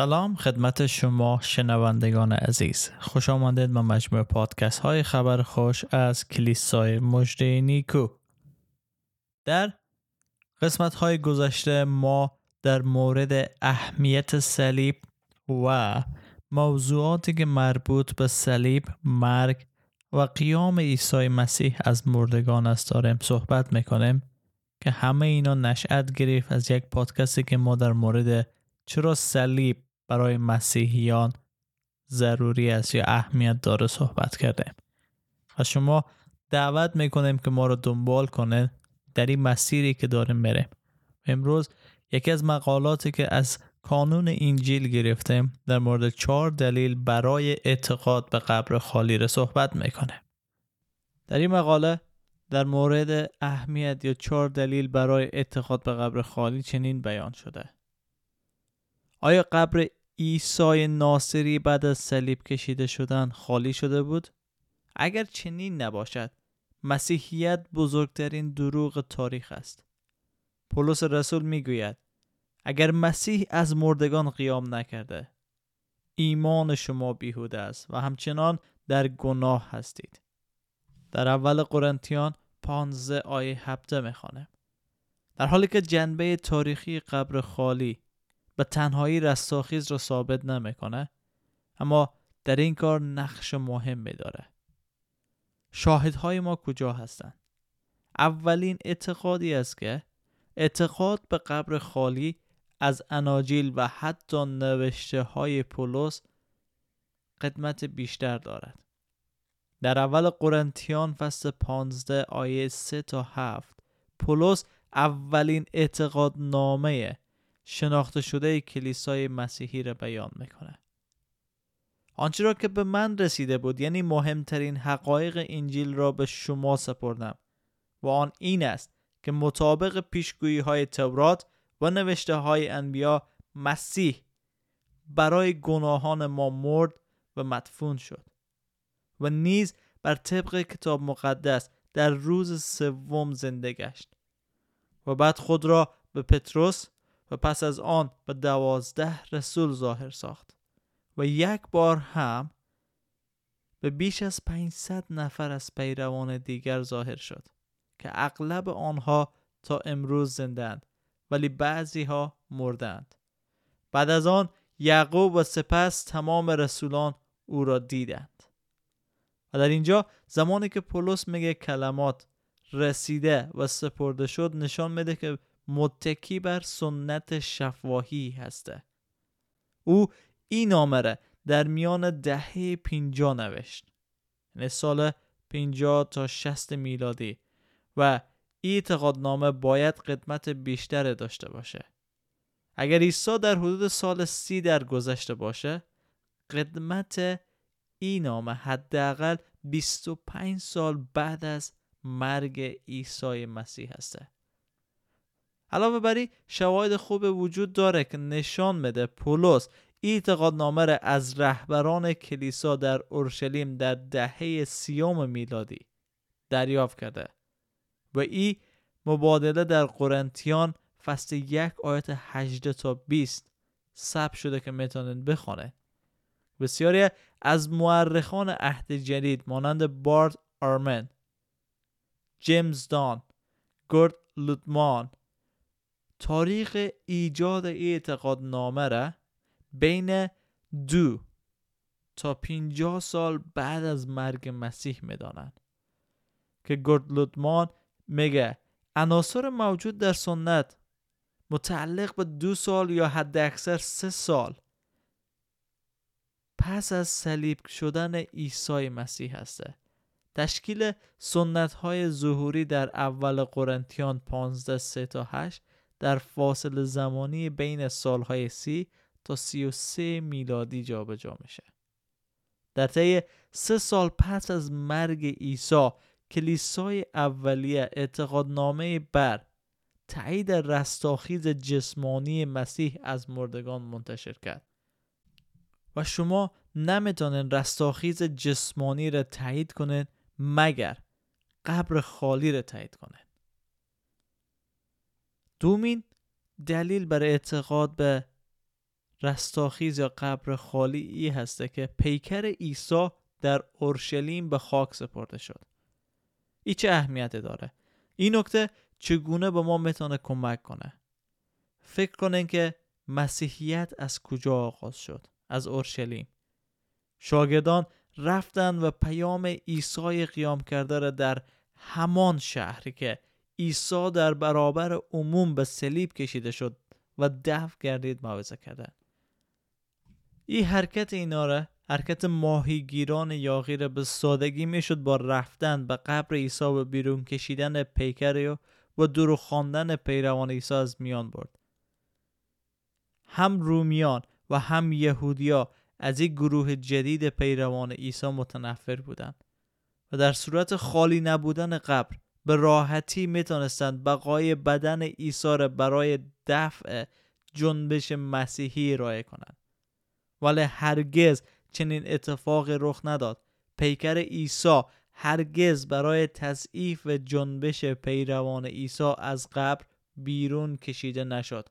سلام خدمت شما شنوندگان عزیز. خوش آمدید به مجموع پادکست های خبر خوش از کلیسای مجده نیکو. در قسمت های گذشته ما در مورد اهمیت صلیب و موضوعاتی که مربوط به صلیب مرگ و قیام عیسی مسیح از مردگان است داریم صحبت می‌کنیم که همه اینا نشأت گرفت از یک پادکستی که ما در مورد چرا صلیب برای مسیحیان ضروری است یا اهمیت داره صحبت کردیم. و شما دعوت می‌کنیم که ما رو دنبال کنه در این مسیری که داریم بریم امروز یکی از مقالاتی که از کانون انجیل گرفتیم در مورد چهار دلیل برای اعتقاد به قبر خالی را صحبت می‌کنه در این مقاله در مورد اهمیت یا چهار دلیل برای اعتقاد به قبر خالی چنین بیان شده. آیا قبر عیسی ناصری بعد از صلیب کشیده شدن خالی شده بود؟ اگر چنین نباشد مسیحیت بزرگترین دروغ تاریخ است. پولس رسول می‌گوید اگر مسیح از مردگان قیام نکرده ایمان شما بیهوده است و همچنان در گناه هستید. در اول قرنتیان 15 آیه 7 می‌خوانه. در حالی که جنبه تاریخی قبر خالی به تنهایی رستاخیز را ثابت نمی‌کنه اما در این کار نقش مهمی داره شاهدهای ما کجا هستند اولین اعتقادی است که اعتقاد به قبر خالی از اناجیل و حتی نوشته های پولس قدمت بیشتر دارد. در اول قرنتیان فصل 15 آیه 3 تا 7 پولس اولین اعتقاد نامه شناخته شده کلیسای مسیحی را بیان می‌کنه. آنچه را که به من رسیده بود یعنی مهمترین حقایق انجیل را به شما سپردم و آن این است که مطابق پیشگویی های تورات و نوشته های انبیا مسیح برای گناهان ما مرد و مدفون شد و نیز بر طبق کتاب مقدس در روز سوم زنده گشت و بعد خود را به پتروس و پس از آن به دوازده رسول ظاهر ساخت و یک بار هم به بیش از 500 نفر از پیروان دیگر ظاهر شد که اغلب آنها تا امروز زندند ولی بعضی ها مردند بعد از آن یعقوب و سپس تمام رسولان او را دیدند. و در اینجا زمانی که پولس میگه کلمات رسیده و سپرده شد نشان میده که متکی بر سنت شفواهی هسته. او این نامه در میان دهه پینجا نوشت. یعنی سال پینجا تا شست میلادی. و اعتقاد نامه باید قدمت بیشتر داشته باشه. اگر عیسی در حدود سال سی در گذشته باشه قدمت این نامه حداقل 25 سال بعد از مرگ عیسی مسیح هسته. علاوه بر شواهد خوب وجود داره که نشان میده پولس اعتقاد نامه از رهبران کلیسا در اورشلیم در دهه سیوم میلادی دریافت کرده و این مبادله در قرنتیان فصل یک آیت 18 تا 20 ثبت شده که می‌تونید بخونه بسیاری از مورخان عهد جدید مانند بارد آرمن جیمز دان گورد لوتمان تاریخ ایجاد اعتقاد نامه را بین دو تا پینجاه سال بعد از مرگ مسیح می‌دانند که گردلودمان میگه عناصر موجود در سنت متعلق به دو سال یا حد اکثر سه سال پس از صلیب شدن عیسی مسیح هسته. تشکیل سنت های ظهوری در اول قرنتیان 15 3 تا 8 در فاصله زمانی بین سالهای سی تا سی و سه میلادی جابجا میشه. در طی سه سال پس از مرگ عیسی کلیسای اولیه اعتقادنامه بر تایید رستاخیز جسمانی مسیح از مردگان منتشر کرد و شما نمی‌تونین رستاخیز جسمانی را تایید کنید مگر قبر خالی را تایید کنید دومین دلیل برای اعتقاد به رستاخیز یا قبر خالی ای هسته که پیکر عیسی در اورشلیم به خاک سپرده شد. ای چه اهمیت داره؟ این نکته چگونه به ما می‌تونه کمک کنه؟ فکر کنین که مسیحیت از کجا آغاز شد؟ از اورشلیم. شاگردان رفتن و پیام عیسی قیام کرده را در همان شهری که عیسی در برابر عموم به صلیب کشیده شد و دفع گردید موعظه کردن این حرکت اینا را حرکت ماهیگیران یاغی را به سادگی می‌شد با رفتن به قبر عیسی و بیرون کشیدن پیکر و دورو خواندن پیروان عیسی از میان برد. هم رومیان و هم یهودیا از این گروه جدید پیروان عیسی متنفر بودند و در صورت خالی نبودن قبر به راحتی می‌تونستند بقای بدن عیسی را برای دفع جنبش مسیحی ارائه کنند. ولی هرگز چنین اتفاق رخ نداد. پیکر عیسی هرگز برای تضعیف جنبش پیروان عیسی از قبر بیرون کشیده نشد.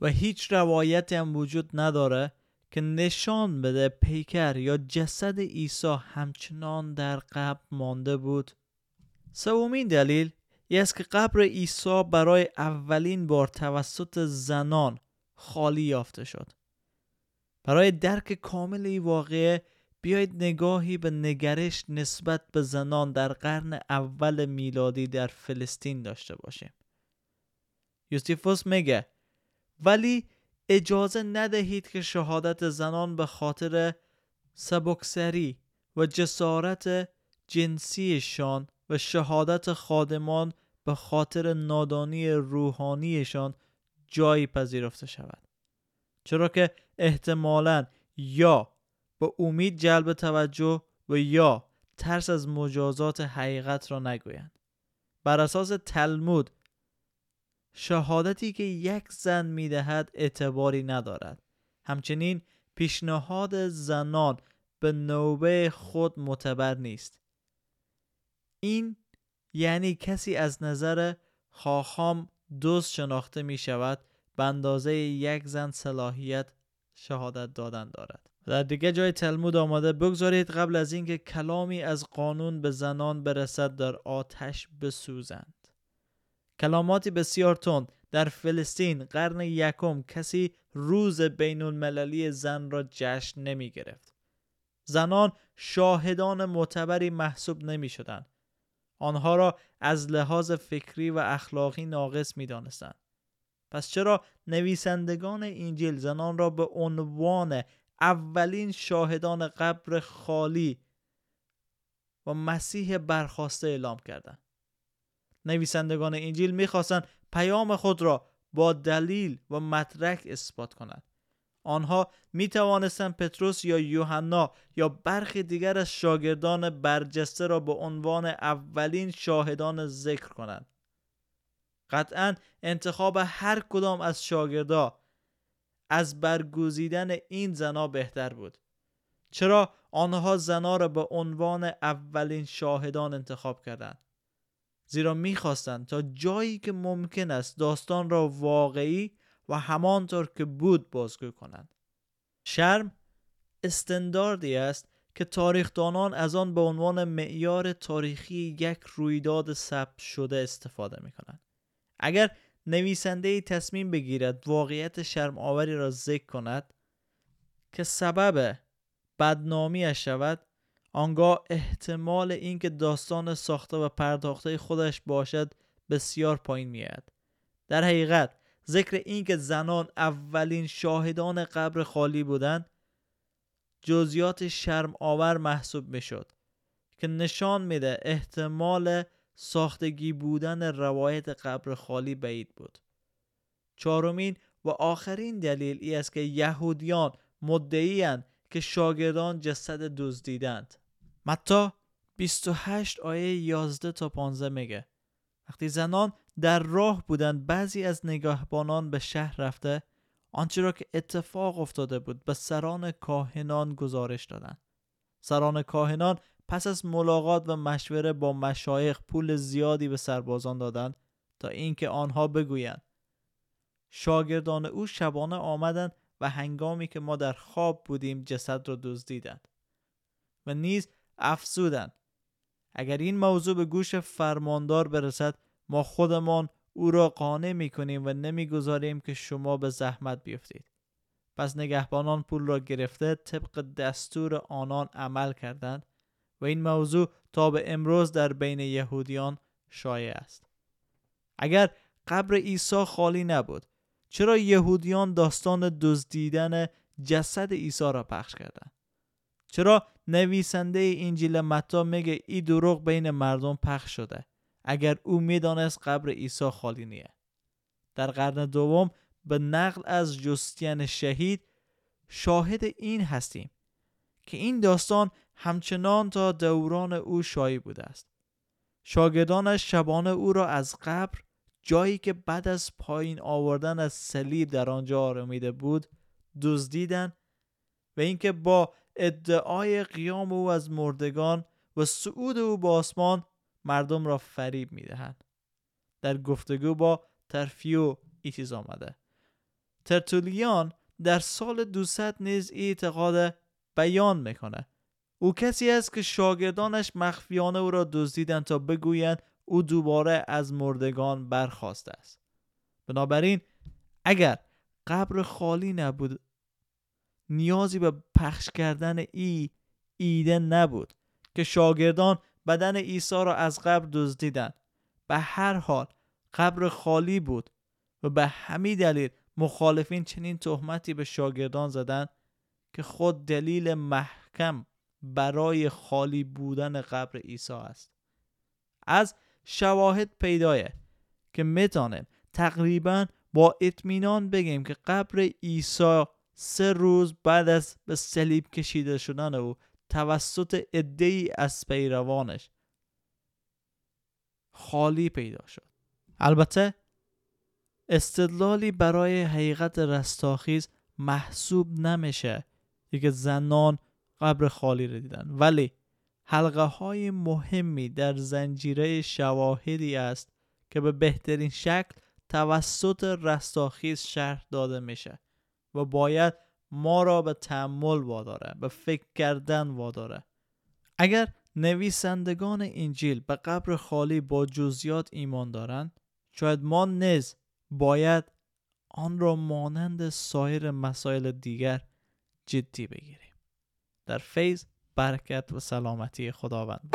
و هیچ روایتی هم وجود نداره که نشان بده پیکر یا جسد عیسی همچنان در قبر مانده بود سومین دلیل ای است که قبر عیسی برای اولین بار توسط زنان خالی یافته شد. برای درک کامل این واقعه بیایید نگاهی به نگرش نسبت به زنان در قرن اول میلادی در فلسطین داشته باشیم. یوسیفوس میگه ولی اجازه ندهید که شهادت زنان به خاطر سبکسری و جسارت جنسیشان و شهادت خادمان به خاطر نادانی روحانیشان جایی پذیرفته شود. چرا که احتمالا یا به امید جلب توجه و یا ترس از مجازات حقیقت را نگویند. بر اساس تلمود شهادتی که یک زن می‌دهد اعتباری ندارد. همچنین پیشنهاد زنان به نوبه خود معتبر نیست. این یعنی کسی از نظر خواهام دوست شناخته می شود به اندازه یک زن صلاحیت شهادت دادن دارد در دیگه جای تلمود آماده بگذارید قبل از اینکه کلامی از قانون به زنان برسد در آتش بسوزند کلاماتی بسیار تند در فلسطین قرن یکم کسی روز بین المللی زن را جشن نمی گرفت. زنان شاهدان معتبری محسوب نمی شدن. آنها را از لحاظ فکری و اخلاقی ناقص می دانستن. پس چرا نویسندگان انجیل زنان را به عنوان اولین شاهدان قبر خالی و مسیح برخواسته اعلام کردند؟ نویسندگان انجیل می‌خواستند پیام خود را با دلیل و مدرک اثبات کنند آنها می توانستند پتروس یا یوحنا یا برخی دیگر از شاگردان برجسته را به عنوان اولین شاهدان ذکر کنند. قطعا انتخاب هر کدام از شاگردا از برگزیدن این زنا بهتر بود. چرا آنها زنا را به عنوان اولین شاهدان انتخاب کردند؟ زیرا می‌خواستند تا جایی که ممکن است داستان را واقعی و همانطور که بود بازگو کنند شرم استنداردی است که تاریخدانان از آن به عنوان معیار تاریخی یک رویداد ثبت شده استفاده می کنند. اگر نویسنده تصمیم بگیرد واقعیت شرم آوری را ذکر کند که سبب بدنامیش شود آنگاه احتمال اینکه داستان ساخته و پرداخته خودش باشد بسیار پایین میاد در حقیقت ذکر اینکه زنان اولین شاهدان قبر خالی بودند جزیات شرم آور محسوب می‌شد که نشان میده احتمال ساختگی بودن روایت قبر خالی بعید بود. چهارمین و آخرین دلیل ای است که یهودیان مدعیاند که شاگردان جسد دزدیدند. متا 28 آیه 11 تا 15 میگه. وقتی زنان در راه بودند. بعضی از نگهبانان به شهر رفته آنچه را که اتفاق افتاده بود به سران کاهنان گزارش دادند. سران کاهنان پس از ملاقات و مشوره با مشایخ پول زیادی به سربازان دادند تا اینکه آنها بگویند. شاگردان او شبانه آمدند و هنگامی که ما در خواب بودیم جسد را دزدیدند و نیز افزودند. اگر این موضوع به گوش فرماندار برسد ما خودمان او را قانع می کنیم و نمی‌گذاریم که شما به زحمت بیفتید. پس نگهبانان پول را گرفته طبق دستور آنان عمل کردند و این موضوع تا به امروز در بین یهودیان شایع است. اگر قبر عیسی خالی نبود چرا یهودیان داستان دزدیدن جسد عیسی را پخش کردند؟ چرا نویسنده انجیل متا میگه ای دروغ بین مردم پخش شده؟ اگر او می‌دانست قبر عیسی خالی نیه در قرن دوم به نقل از جستین شهید شاهد این هستیم که این داستان همچنان تا دوران او شایی بوده است. شاگردانش شبانه او را از قبر جایی که بعد از پایین آوردن از صلیب در آنجا آرمیده بود دزدیدند و اینکه با ادعای قیام او از مردگان و صعود او به آسمان مردم را فریب می‌دهند. در گفتگو با ترفیو ای چیز آمده. ترتولیان در سال 200 نیز اعتقاد بیان می‌کنه. او کسی است که شاگردانش مخفیانه او را دزدیدند تا بگویند او دوباره از مردگان برخواسته است. بنابراین اگر قبر خالی نبود نیازی به پخش کردن ای ایده نبود که شاگردان بدن عیسی را از قبر دزدیدند. به هر حال قبر خالی بود و به همین دلیل مخالفین چنین تهمتی به شاگردان زدند که خود دلیل محکم برای خالی بودن قبر عیسی است. از شواهد پیدایه که می‌تونیم تقریبا با اطمینان بگیم که قبر عیسی سه روز بعد از به صلیب کشیده شدن او توسط ای از پیروانش خالی پیدا شد. البته استدلالی برای حقیقت رستاخیز محسوب نمیشه که زنان قبر خالی رو دیدن. ولی حلقه های مهمی در زنجیره شواهدی است که به بهترین شکل توسط رستاخیز شرح داده میشه و باید ما را به تعمل واداره به فکر کردن واداره. اگر نویسندگان انجیل به قبر خالی با جزیات ایمان دارند شاید ما نیز باید آن را مانند سایر مسائل دیگر جدی بگیریم. در فیض برکت و سلامتی خداوند